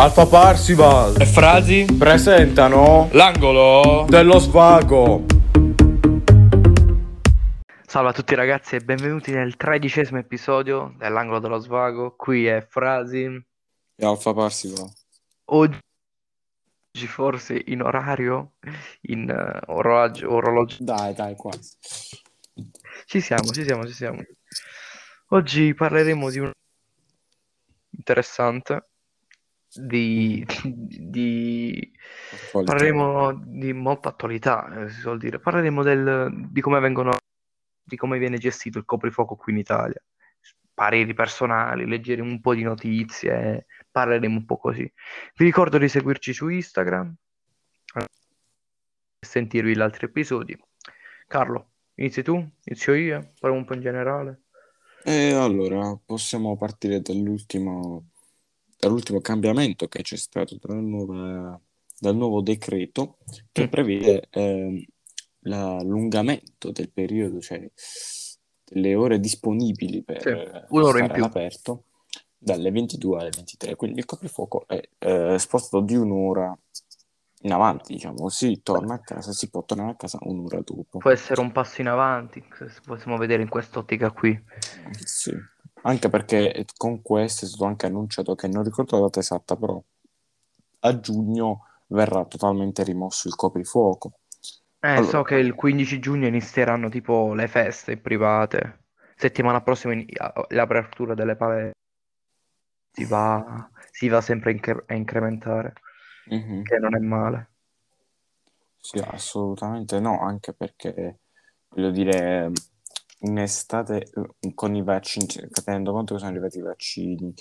Alfa Parsival e Frasi presentano l'angolo dello svago. Salve a tutti ragazzi e benvenuti nel tredicesimo episodio dell'angolo dello svago. Qui è Frasi. E Alfa Parsival. Oggi forse in orario, in uh, orologio, orologio. Dai, dai, quasi. Ci siamo, ci siamo, ci siamo. Oggi parleremo di un interessante di, di... parleremo di molta attualità, eh, si suol dire. Parleremo del, di come vengono di come viene gestito il coprifuoco qui in Italia. Pareri personali, leggere un po' di notizie, parleremo un po' così. Vi ricordo di seguirci su Instagram e sentirvi gli altri episodi. Carlo, inizi tu? Inizio io? Parliamo un po' in generale. E allora, possiamo partire dall'ultimo dall'ultimo cambiamento che c'è stato dal nuovo, dal nuovo decreto che mm. prevede eh, l'allungamento del periodo, cioè delle ore disponibili per sì, stare all'aperto dalle 22 alle 23. Quindi il coprifuoco è eh, spostato di un'ora in avanti, diciamo, si torna a casa, si può tornare a casa un'ora dopo. Può essere un passo in avanti, se possiamo vedere in quest'ottica qui. Sì. Anche perché con questo è stato anche annunciato che non ricordo la data esatta, però a giugno verrà totalmente rimosso il coprifuoco. Eh, allora... so che il 15 giugno inizieranno tipo le feste private. Settimana prossima in... l'apertura delle palestre si va, si va sempre incre... a incrementare, mm-hmm. che non è male. Sì, assolutamente no, anche perché voglio dire in estate eh, con i vaccini, cioè, tenendo conto che sono arrivati i vaccini,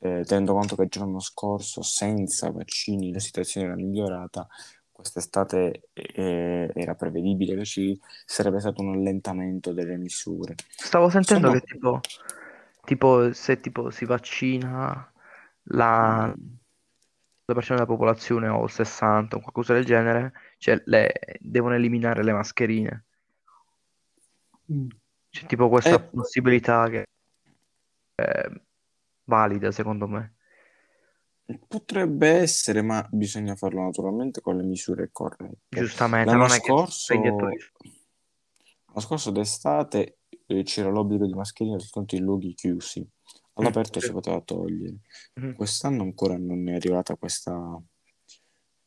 eh, tenendo conto che il giorno scorso senza vaccini la situazione era migliorata, quest'estate eh, era prevedibile che ci sarebbe stato un allentamento delle misure. Stavo sentendo Sono... che tipo, tipo, se tipo si vaccina la, la persona della popolazione o il 60 o qualcosa del genere, cioè le, devono eliminare le mascherine. Mm. C'è tipo questa Eh, possibilità che è valida, secondo me. potrebbe essere, ma bisogna farlo naturalmente con le misure corrette. Giustamente, L'anno non è che scorso, l'anno scorso d'estate eh, c'era l'obbligo di mascherina soltanto in luoghi chiusi. All'aperto si poteva togliere. Mhm. Quest'anno ancora non è arrivata questa,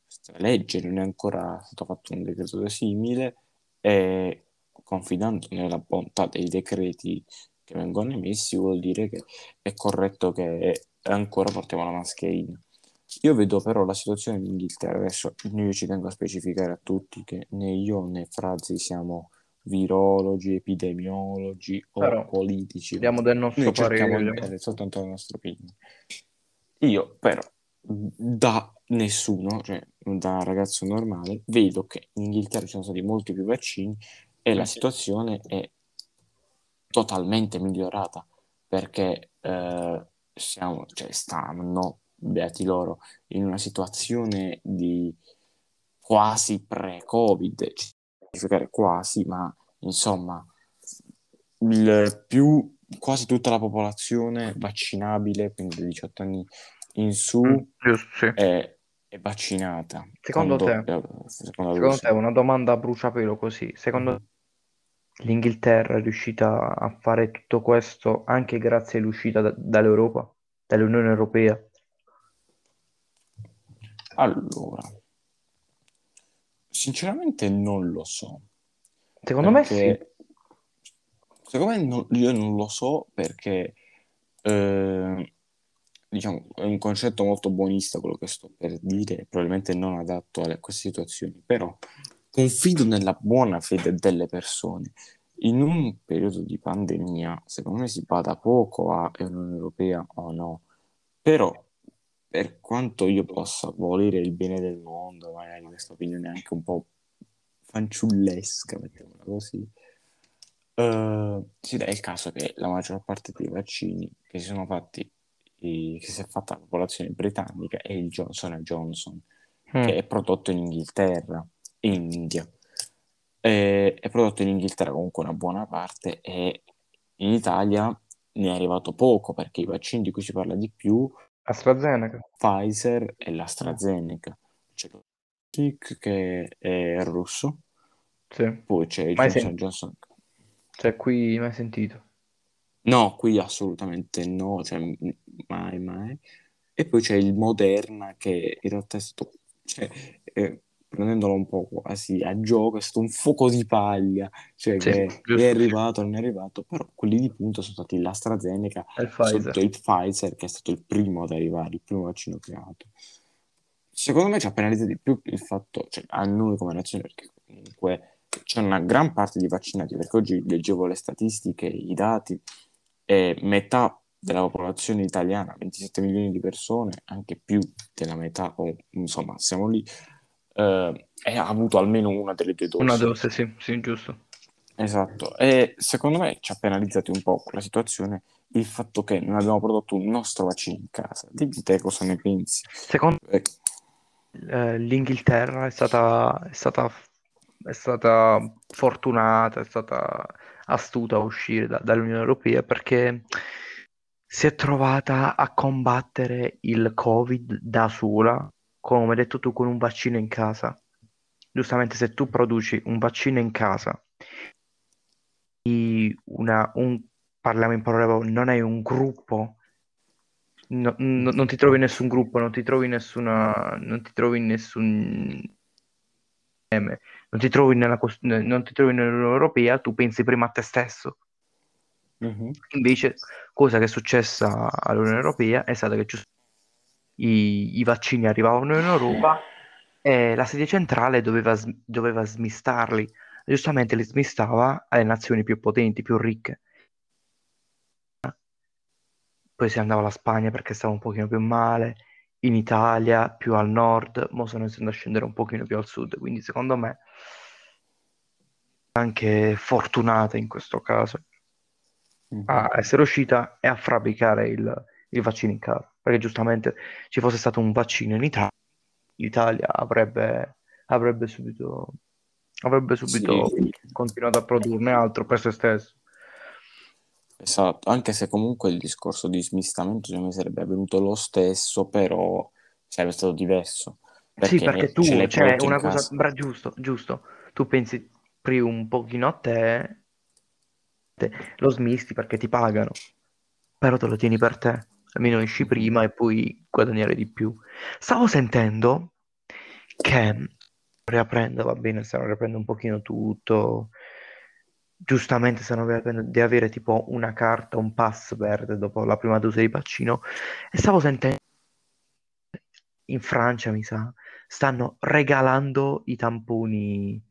questa legge, non è ancora stato fatto un decreto simile e confidando nella bontà dei decreti che vengono emessi, vuol dire che è corretto che ancora portiamo la mascherina. Io vedo però la situazione in Inghilterra, adesso io ci tengo a specificare a tutti che né io né Frazzi siamo virologi, epidemiologi o però politici. Diamo del nostro Noi parere. soltanto la nostra opinione. Io però da nessuno, cioè da ragazzo normale, vedo che in Inghilterra ci sono stati molti più vaccini e la situazione è totalmente migliorata perché eh, siamo, cioè, stanno, beati loro, in una situazione di quasi pre-Covid, significare quasi, ma insomma, il più, quasi tutta la popolazione vaccinabile, quindi dai 18 anni in su, mm, sì. è, è, vaccinata. Secondo Quando, te, eh, secondo, secondo te, una domanda a bruciapelo così, secondo te L'Inghilterra è riuscita a fare tutto questo anche grazie all'uscita da- dall'Europa, dall'Unione Europea. Allora, sinceramente non lo so. Secondo me sì. Secondo me non- io non lo so perché, eh, diciamo, è un concetto molto buonista quello che sto per dire, probabilmente non adatto a queste situazioni, però confido nella buona fede delle persone. In un periodo di pandemia, secondo me si bada poco a Unione Europea o no, però per quanto io possa volere il bene del mondo, magari questa opinione è anche un po' fanciullesca, mettiamola così, uh, si dà il caso che la maggior parte dei vaccini che si sono fatti, che si è fatta la popolazione britannica è il Johnson Johnson, mm. che è prodotto in Inghilterra in India. Eh, è prodotto in Inghilterra comunque una buona parte e in Italia ne è arrivato poco perché i vaccini di cui si parla di più AstraZeneca. Pfizer e l'AstraZeneca. C'è Sputnik che è russo, Sì. poi c'è il Johnson sen- Johnson. Cioè, qui mai sentito. No, qui assolutamente no, cioè, mai, mai. E poi c'è il Moderna che in realtà è stato, cioè, eh, prendendolo un po' quasi a gioco, è stato un fuoco di paglia, cioè Sì, che è arrivato, non è arrivato, però quelli di punta sono stati l'AstraZeneca il Pfizer. il Pfizer, che è stato il primo ad arrivare, il primo vaccino creato. Secondo me ci ha penalizzato di più il fatto, cioè a noi come nazione, perché comunque c'è una gran parte di vaccinati, perché oggi leggevo le statistiche, i dati, e metà della popolazione italiana, 27 milioni di persone, anche più della metà, o insomma siamo lì, eh, ha avuto almeno una delle due dosi. Una dose, sì, sì, giusto. Esatto, e secondo me ci ha penalizzati un po' quella situazione il fatto che non abbiamo prodotto un nostro vaccino in casa. Dimmi te cosa ne pensi. Secondo Eh, eh, l'Inghilterra è stata, è stata, è stata fortunata, è stata astuta a uscire da- dall'Unione Europea perché si è trovata a combattere il Covid da sola, come hai detto tu, con un vaccino in casa. Giustamente, se tu produci un vaccino in casa, una, un, parliamo in parole, non hai un gruppo, no- no- non ti trovi in nessun gruppo, non ti trovi in nessuna, non ti trovi in nessun non ti trovi nella, non ti trovi nell'Unione Europea, tu pensi prima a te stesso. mhm. Invece, cosa che è successa all'Unione Europea è stata che giust- i, i vaccini arrivavano in Europa e la sede centrale doveva, doveva smistarli. Giustamente li smistava alle nazioni più potenti, più ricche. Poi si andava alla Spagna perché stava un pochino più male, in Italia più al nord, mo stanno iniziando a scendere un pochino più al sud. Quindi secondo me anche fortunata in questo caso Mhm. a essere uscita e a fabbricare il, il vaccino in casa. Perché giustamente ci fosse stato un vaccino in Italia, l'Italia avrebbe, avrebbe subito, avrebbe subito Sì, continuato a produrne altro per se stesso. esatto, anche se comunque il discorso di smistamento secondo me sarebbe avvenuto lo stesso, però sarebbe stato diverso, Sì, perché perché ce tu, cioè, una cosa, casa. bra- giusto, giusto, tu pensi prima un pochino a te, te- lo smisti perché ti pagano, però te lo tieni per te, almeno esci prima e puoi guadagnare di più. Stavo sentendo che riaprendo, va bene, stanno riaprendo un pochino tutto, giustamente stanno riaprendo di avere tipo una carta, un pass verde dopo la prima dose di vaccino, e stavo sentendo in Francia, mi sa, stanno regalando i tamponi,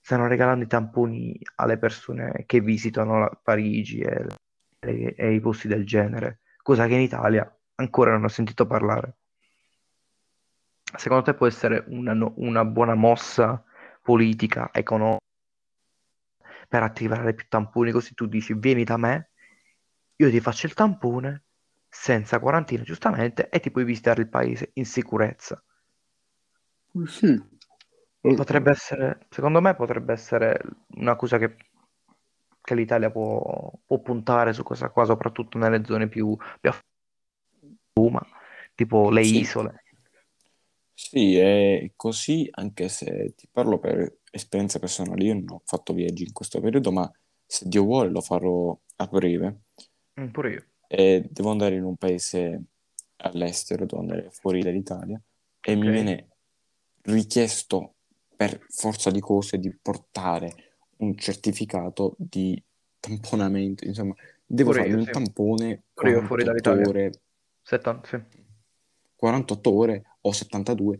stanno regalando i tamponi alle persone che visitano Parigi e, e- e i posti del genere, cosa che in Italia ancora non ho sentito parlare. Secondo te può essere una, una buona mossa politica, economica, per attivare più tamponi, così tu dici vieni da me, io ti faccio il tampone senza quarantina, giustamente, e ti puoi visitare il paese in sicurezza. Sì. Potrebbe essere, secondo me, potrebbe essere una cosa che, che l'Italia può, può puntare su questa qua, soprattutto nelle zone più, più Roma, tipo le Sì. isole. Sì, è così, anche se ti parlo per esperienza personale, io non ho fatto viaggi in questo periodo, ma se Dio vuole lo farò a breve Mm, pure io. e devo andare in un paese all'estero, devo andare fuori dall'Italia e mi Ok. viene richiesto per forza di cose di portare un certificato di tamponamento, insomma, devo Pure io, un sì. tampone Pure io fuori 48 dall'Italia. ore 70, sì. 48 ore o 72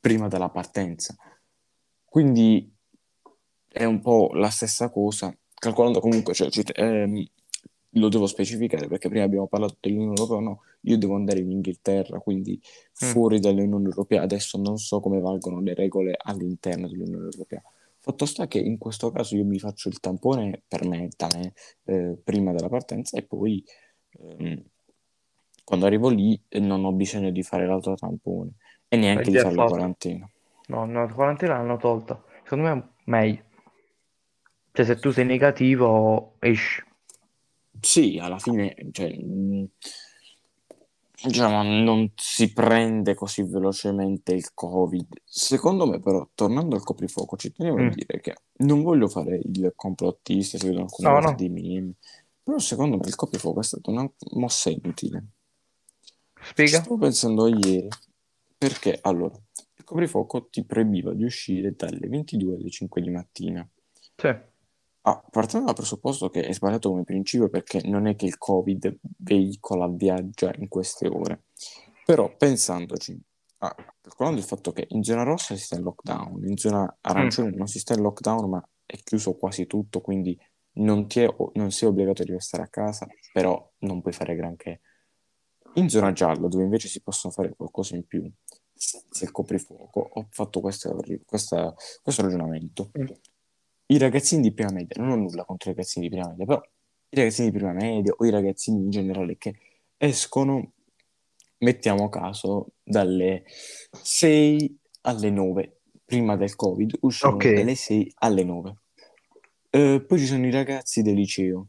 prima della partenza. Quindi è un po' la stessa cosa, calcolando comunque, cioè, ci- ehm, lo devo specificare perché prima abbiamo parlato dell'Unione Europea, no, io devo andare in Inghilterra, quindi Mm. fuori dall'Unione Europea, adesso non so come valgono le regole all'interno dell'Unione Europea. Fatto sta che in questo caso io mi faccio il tampone per me, da me, eh, prima della partenza e poi ehm, quando arrivo lì eh, non ho bisogno di fare l'altro tampone e neanche L'hai di fare la quarantena. No, no, la quarantena l'hanno tolta. Secondo me è meglio. Cioè, se tu sei negativo, esci. Sì, alla fine, cioè, mh, diciamo, non si prende così velocemente il Covid. Secondo me, però, tornando al coprifuoco, ci tenevo mm. a dire che non voglio fare il complottista, si vedono alcune no, no. di meme, però secondo me il coprifuoco è stata una mossa inutile. Spiega. Stavo pensando ieri, perché allora, il coprifuoco ti proibiva di uscire dalle 22 alle 5 di mattina. Sì. Ah, partendo dal presupposto che è sbagliato come principio perché non è che il Covid veicola, viaggia in queste ore. Però pensandoci, ah, calcolando il fatto che in zona rossa si sta in lockdown, in zona arancione mm. non si sta in lockdown ma è chiuso quasi tutto, quindi non, ti è, non sei obbligato di restare a casa, però non puoi fare granché. In zona gialla, dove invece si possono fare qualcosa in più, senza il coprifuoco, ho fatto questa, questa, questo ragionamento. I ragazzini di prima media, non ho nulla contro i ragazzini di prima media, però i ragazzini di prima media o i ragazzini in generale che escono, mettiamo caso, dalle 6 alle 9, prima del Covid, uscivano okay. dalle 6 alle 9. Eh, poi ci sono i ragazzi del liceo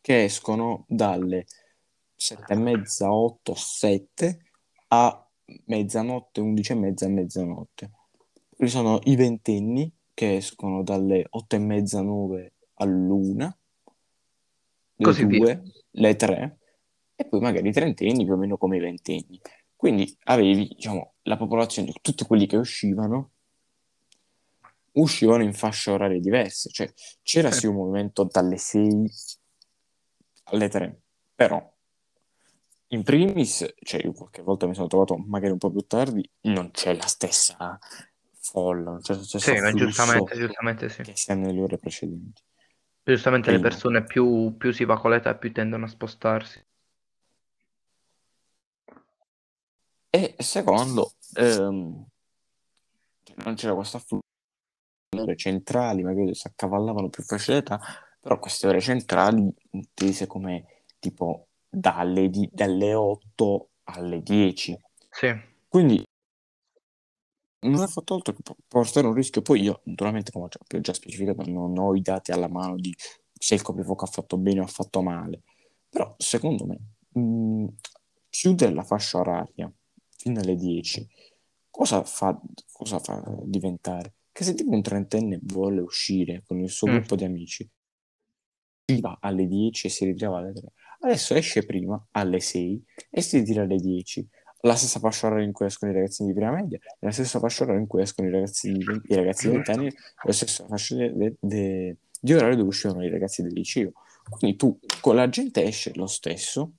che escono dalle 7 e mezza, 8, 7 a mezzanotte, 11 e mezza a mezzanotte. Poi sono i ventenni che escono dalle 8 e mezza, 9 all'una, le Così 2, via. le 3, e poi magari i trentenni più o meno come i ventenni. Quindi avevi, diciamo, la popolazione, tutti quelli che uscivano, uscivano in fasce orarie diverse, cioè c'era sì un movimento dalle 6 alle 3, però in primis, cioè io qualche volta mi sono trovato magari un po' più tardi, non c'è la stessa folla, non c'è Sì, ma giustamente, giustamente sì. che sia nelle ore precedenti. Giustamente le persone più, più si va con l'età più tendono a spostarsi. E secondo, ehm, non c'era questa affluenza le ore centrali, magari si accavallavano più facilità, però queste ore centrali intese come tipo dalle, di- dalle 8 alle 10. Sì. Quindi non ha fatto altro che portare un rischio. Poi io, naturalmente, come ho già specificato, non ho i dati alla mano di se il coprifuoco ha fatto bene o ha fatto male. Però, secondo me, mh, chiudere la fascia oraria fino alle 10, cosa fa, cosa fa diventare? Che se tipo un trentenne vuole uscire con il suo mm. gruppo di amici, va alle 10 e si ritrova alle 3. Adesso esce prima alle 6 e si ritira alle 10 la stessa fascia oraria in cui escono i ragazzini di prima media, la stessa fascia oraria in cui escono i ragazzi di, i ragazzi di 20 anni, la stessa fascia de, de, di orario dove uscivano i ragazzi del liceo. Quindi tu con la gente esce lo stesso,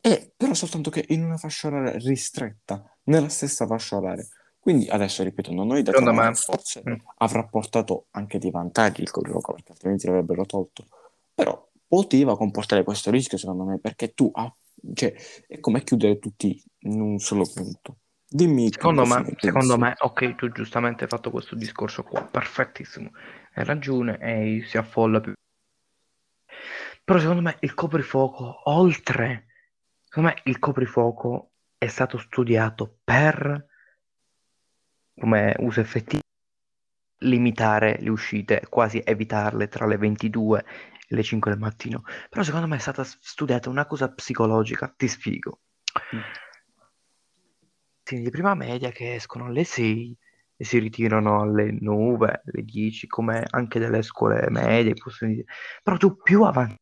e, però soltanto che in una fascia oraria ristretta, nella stessa fascia oraria. Quindi adesso ripeto, non ho idea, ma forse mm. avrà portato anche dei vantaggi il coprifuoco, perché altrimenti l'avrebbero tolto. Però poteva comportare questo rischio, secondo me, perché tu a cioè, è come chiudere tutti in un solo punto. Dimmi. Secondo me, secondo me, ok, tu giustamente hai fatto questo discorso qua, perfettissimo, hai ragione e si affolla più. Però secondo me il coprifuoco, oltre, secondo me il coprifuoco è stato studiato per, come uso effettivo, limitare le uscite, quasi evitarle tra le 22 le 5 del mattino. Però secondo me è stata studiata una cosa psicologica, ti spiego. Mm. Di prima media che escono alle 6 e si ritirano alle 9, alle 10, come anche delle scuole medie. Però tu più avanti,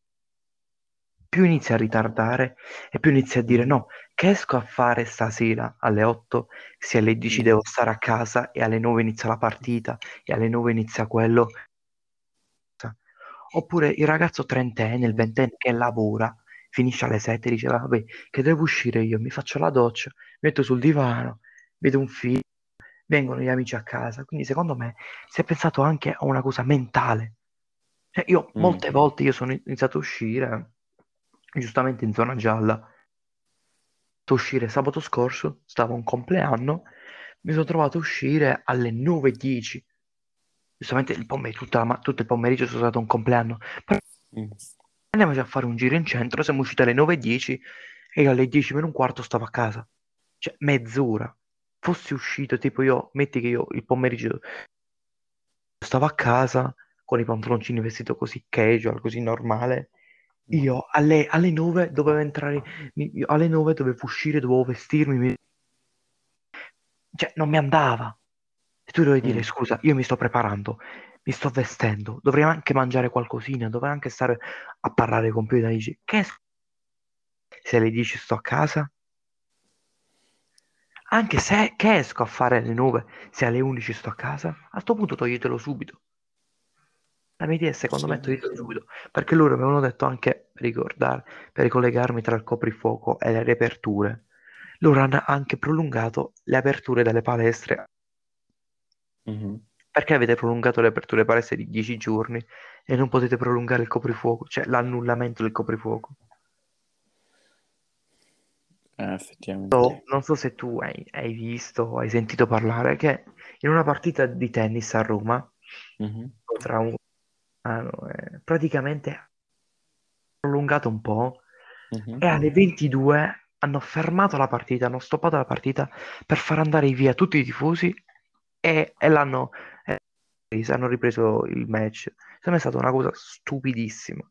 più inizi a ritardare e più inizi a dire no, che esco a fare stasera alle 8, se alle 10 mm. devo stare a casa e alle 9 inizia la partita e alle 9 inizia quello Oppure il ragazzo trentenne, il ventenne che lavora, finisce alle 7 e dice vabbè che devo uscire io, mi faccio la doccia, metto sul divano, vedo un film, vengono gli amici a casa. Quindi secondo me si è pensato anche a una cosa mentale. Cioè, io mm. molte volte io sono iniziato a uscire, giustamente in zona gialla, a uscire sabato scorso, stavo un compleanno, mi sono trovato a uscire alle 9.10 giustamente il pomeriggio, la, tutto il pomeriggio sono stato un compleanno. Però mm. andiamoci a fare un giro in centro, siamo usciti alle 9.10 e io alle 10 meno un quarto stavo a casa. Cioè, mezz'ora. Fossi uscito, tipo io, metti che io il pomeriggio stavo a casa con i pantaloncini vestito così casual, così normale, io alle, alle 9 dovevo entrare, alle 9 dovevo uscire, dovevo vestirmi, mi... cioè non mi andava. E tu dovevi dire, Mm. scusa, io mi sto preparando, mi sto vestendo, dovrei anche mangiare qualcosina, dovrei anche stare a parlare con più amici. Che se alle 10 sto a casa? Anche se che esco a fare alle 9, se alle 11 sto a casa, a questo punto toglietelo subito. La mia idea è secondo me Sì. toglietelo subito, perché loro avevano detto anche, per ricordare, per ricollegarmi tra il coprifuoco e le riaperture, loro hanno anche prolungato le aperture delle palestre. Mhm. Perché avete prolungato le aperture palestre di 10 giorni e non potete prolungare il coprifuoco, cioè l'annullamento del coprifuoco? Eh, effettivamente. So- non so se tu hai, hai visto o hai sentito parlare che in una partita di tennis a Roma, Mhm. tra un, hanno, eh, praticamente prolungato un po' Mhm. e alle 22 hanno fermato la partita, hanno stoppato la partita per far andare via tutti i tifosi e, e l'hanno eh, hanno ripreso il match. Secondo me è stata una cosa stupidissima.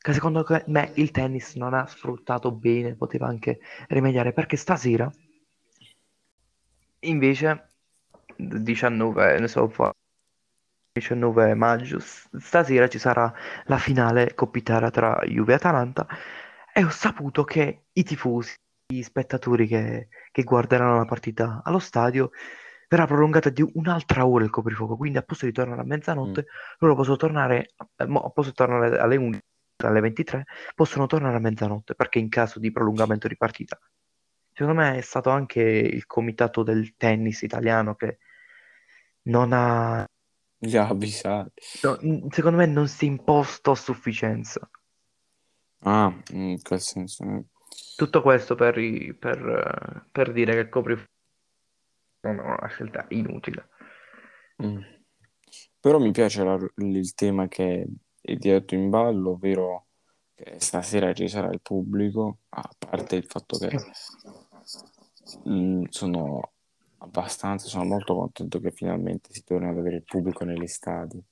Che secondo me il tennis non ha sfruttato bene, poteva anche rimediare perché stasera invece 19, ne so, fa- 19 maggio, stasera ci sarà la finale Coppa Italia tra Juve e Atalanta e ho saputo che i tifosi, gli spettatori che, che guarderanno la partita allo stadio verrà prolungata di un'altra ora il coprifuoco, quindi a posto di tornare a mezzanotte, loro possono tornare, eh, mo- possono tornare alle 11, alle 23, possono tornare a mezzanotte perché in caso di prolungamento di partita. Secondo me è stato anche il comitato del tennis italiano che non ha, Li ha avvisati. no, secondo me non si è imposto a sufficienza. Ah, in quel senso. Tutto questo per, per, per dire che il coprifuoco è una scelta inutile. Mm. Però mi piace la- il tema che è diretto in ballo, ovvero che stasera ci sarà il pubblico, a parte il fatto che mm, sono abbastanza, sono molto contento che finalmente si torni ad avere il pubblico negli stadi.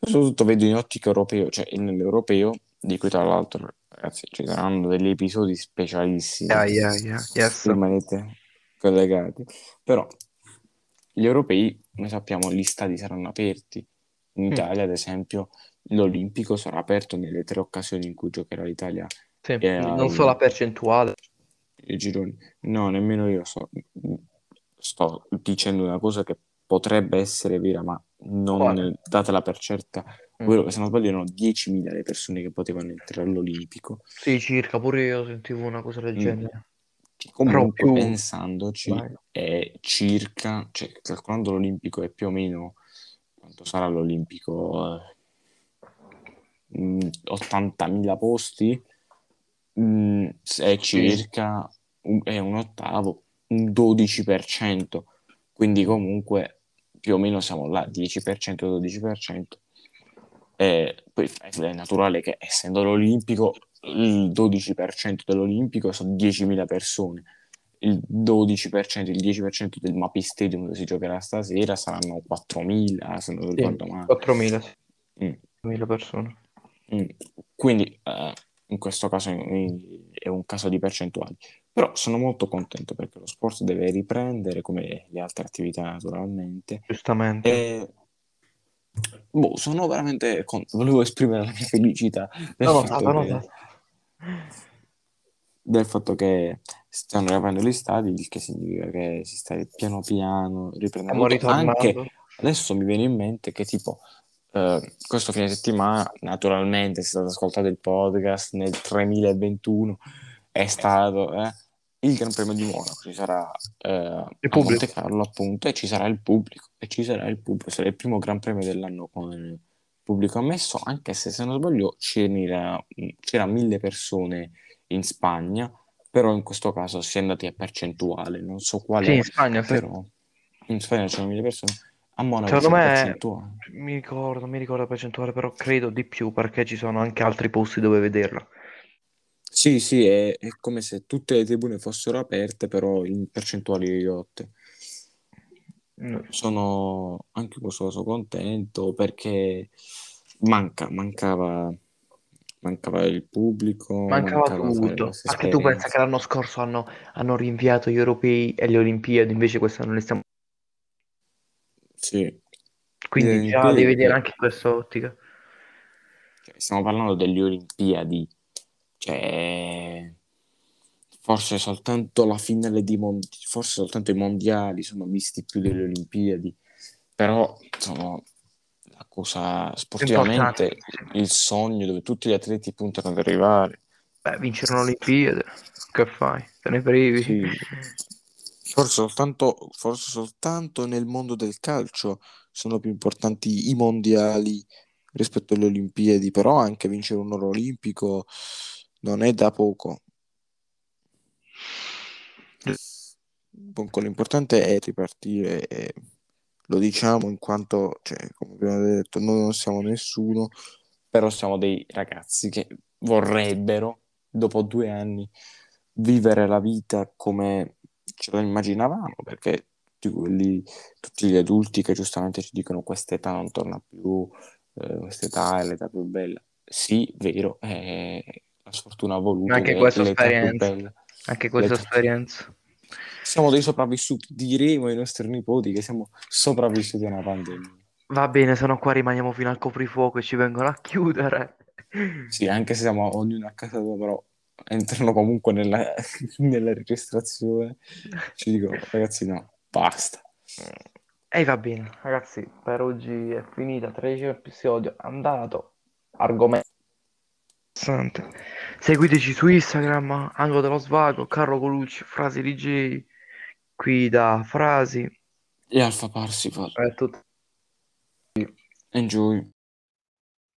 Soprattutto vedo in ottica europeo, cioè nell'europeo, di cui tra l'altro, ragazzi, ci saranno degli episodi specialissimi. Yeah, yeah, yeah, yes. Rimanete collegati. Però gli europei, noi sappiamo, gli stadi saranno aperti. In Mm. Italia, ad esempio, l'Olimpico sarà aperto nelle tre occasioni in cui giocherà l'Italia Sì, non so la percentuale. ai gironi. No, nemmeno io so. Sto dicendo una cosa che potrebbe essere vera, ma non Quale? datela per certa. Mm. Ovvero che se non sbaglio erano 10.000 le persone che potevano entrare all'Olimpico. Sì, circa, pure io sentivo una cosa del Mm. genere. Comunque più- pensandoci Vai. è circa, cioè calcolando l'Olimpico è più o meno quanto sarà l'Olimpico eh, mm, 80.000 posti Mm, è circa un, è un ottavo un 12% quindi comunque più o meno siamo là 10% 12% e poi è naturale che essendo l'Olimpico il 12% dell'Olimpico sono 10.000 persone il 12%, il 10% del Mapi Stadium dove si giocherà stasera saranno 4.000 se non Sì, ricordo male 4.000, sì, Mm. 4.000 persone. Mm. Quindi eh, in questo caso è un caso di percentuali. Però sono molto contento perché lo sport deve riprendere come le altre attività naturalmente. Giustamente. E boh, sono veramente con- volevo esprimere la mia felicità del No, fatto notato, che, notato. Del fatto che stanno riaprendo gli stadi, il che significa che si sta piano piano riprendendo. Anche adesso mi viene in mente che tipo eh, questo fine settimana naturalmente se state ascoltato il podcast nel 3021 è stato eh, il Gran Premio di Monaco ci sarà eh, a pubblico. Monte Carlo appunto e ci sarà il pubblico e ci sarà il pubblico sarà il primo Gran Premio dell'anno con il pubblico ammesso anche se se non sbaglio c'era, c'era mille persone in Spagna però in questo caso si è andati a percentuale non so quale Sì, in Spagna, sì. però in Spagna c'erano mille persone a Monaco Secondo sono me, percentuali mi ricordo, non mi ricordo la percentuale, però credo di più perché ci sono anche altri posti dove vederla. Sì, sì, è, è come se tutte le tribune fossero aperte, però in percentuali ridotte. Mm. Sono anche in questo caso contento perché manca, mancava mancava il pubblico, mancava, mancava tutto. Anche tu pensa che l'anno scorso hanno, hanno, rinviato gli europei e le Olimpiadi, invece quest'anno ne stiamo... Sì. Quindi già devi vedere anche questa ottica. Cioè, stiamo parlando delle Olimpiadi, cioè forse soltanto la finale di mondiali, forse soltanto i mondiali sono visti più delle Olimpiadi, però sono la cosa sportivamente il sogno dove tutti gli atleti puntano ad arrivare. Beh, vincere un'Olimpiade, che fai? Te ne privi? Sì. Forse soltanto, forse soltanto nel mondo del calcio sono più importanti i mondiali rispetto alle Olimpiadi, però anche vincere un oro olimpico non è da poco. Comunque l'importante è ripartire e lo diciamo in quanto, cioè, come abbiamo detto, noi non siamo nessuno, però siamo dei ragazzi che vorrebbero, dopo due anni, vivere la vita come ce la immaginavamo, perché tutti, quelli, tutti gli adulti che giustamente ci dicono questa età non torna più, eh, questa età è l'età più bella. Sì, vero, eh, la sfortuna ha voluto anche questa esperienza. Anche questa esperienza. Siamo dei sopravvissuti, diremo ai nostri nipoti che siamo sopravvissuti a una pandemia. Va bene, se no qua rimaniamo fino al coprifuoco e ci vengono a chiudere. Sì, anche se siamo ognuno a casa tua, però entrano comunque nella, nella registrazione. Ci dicono, ragazzi, no, basta. E va bene, ragazzi, per oggi è finita. 13 episodio andato. Argomento interessante. Seguiteci su Instagram, Angolo dello Svago, Carlo Colucci, Frasi DJ, qui da Frasi. E Alfa Parsifal. È tutto. Enjoy.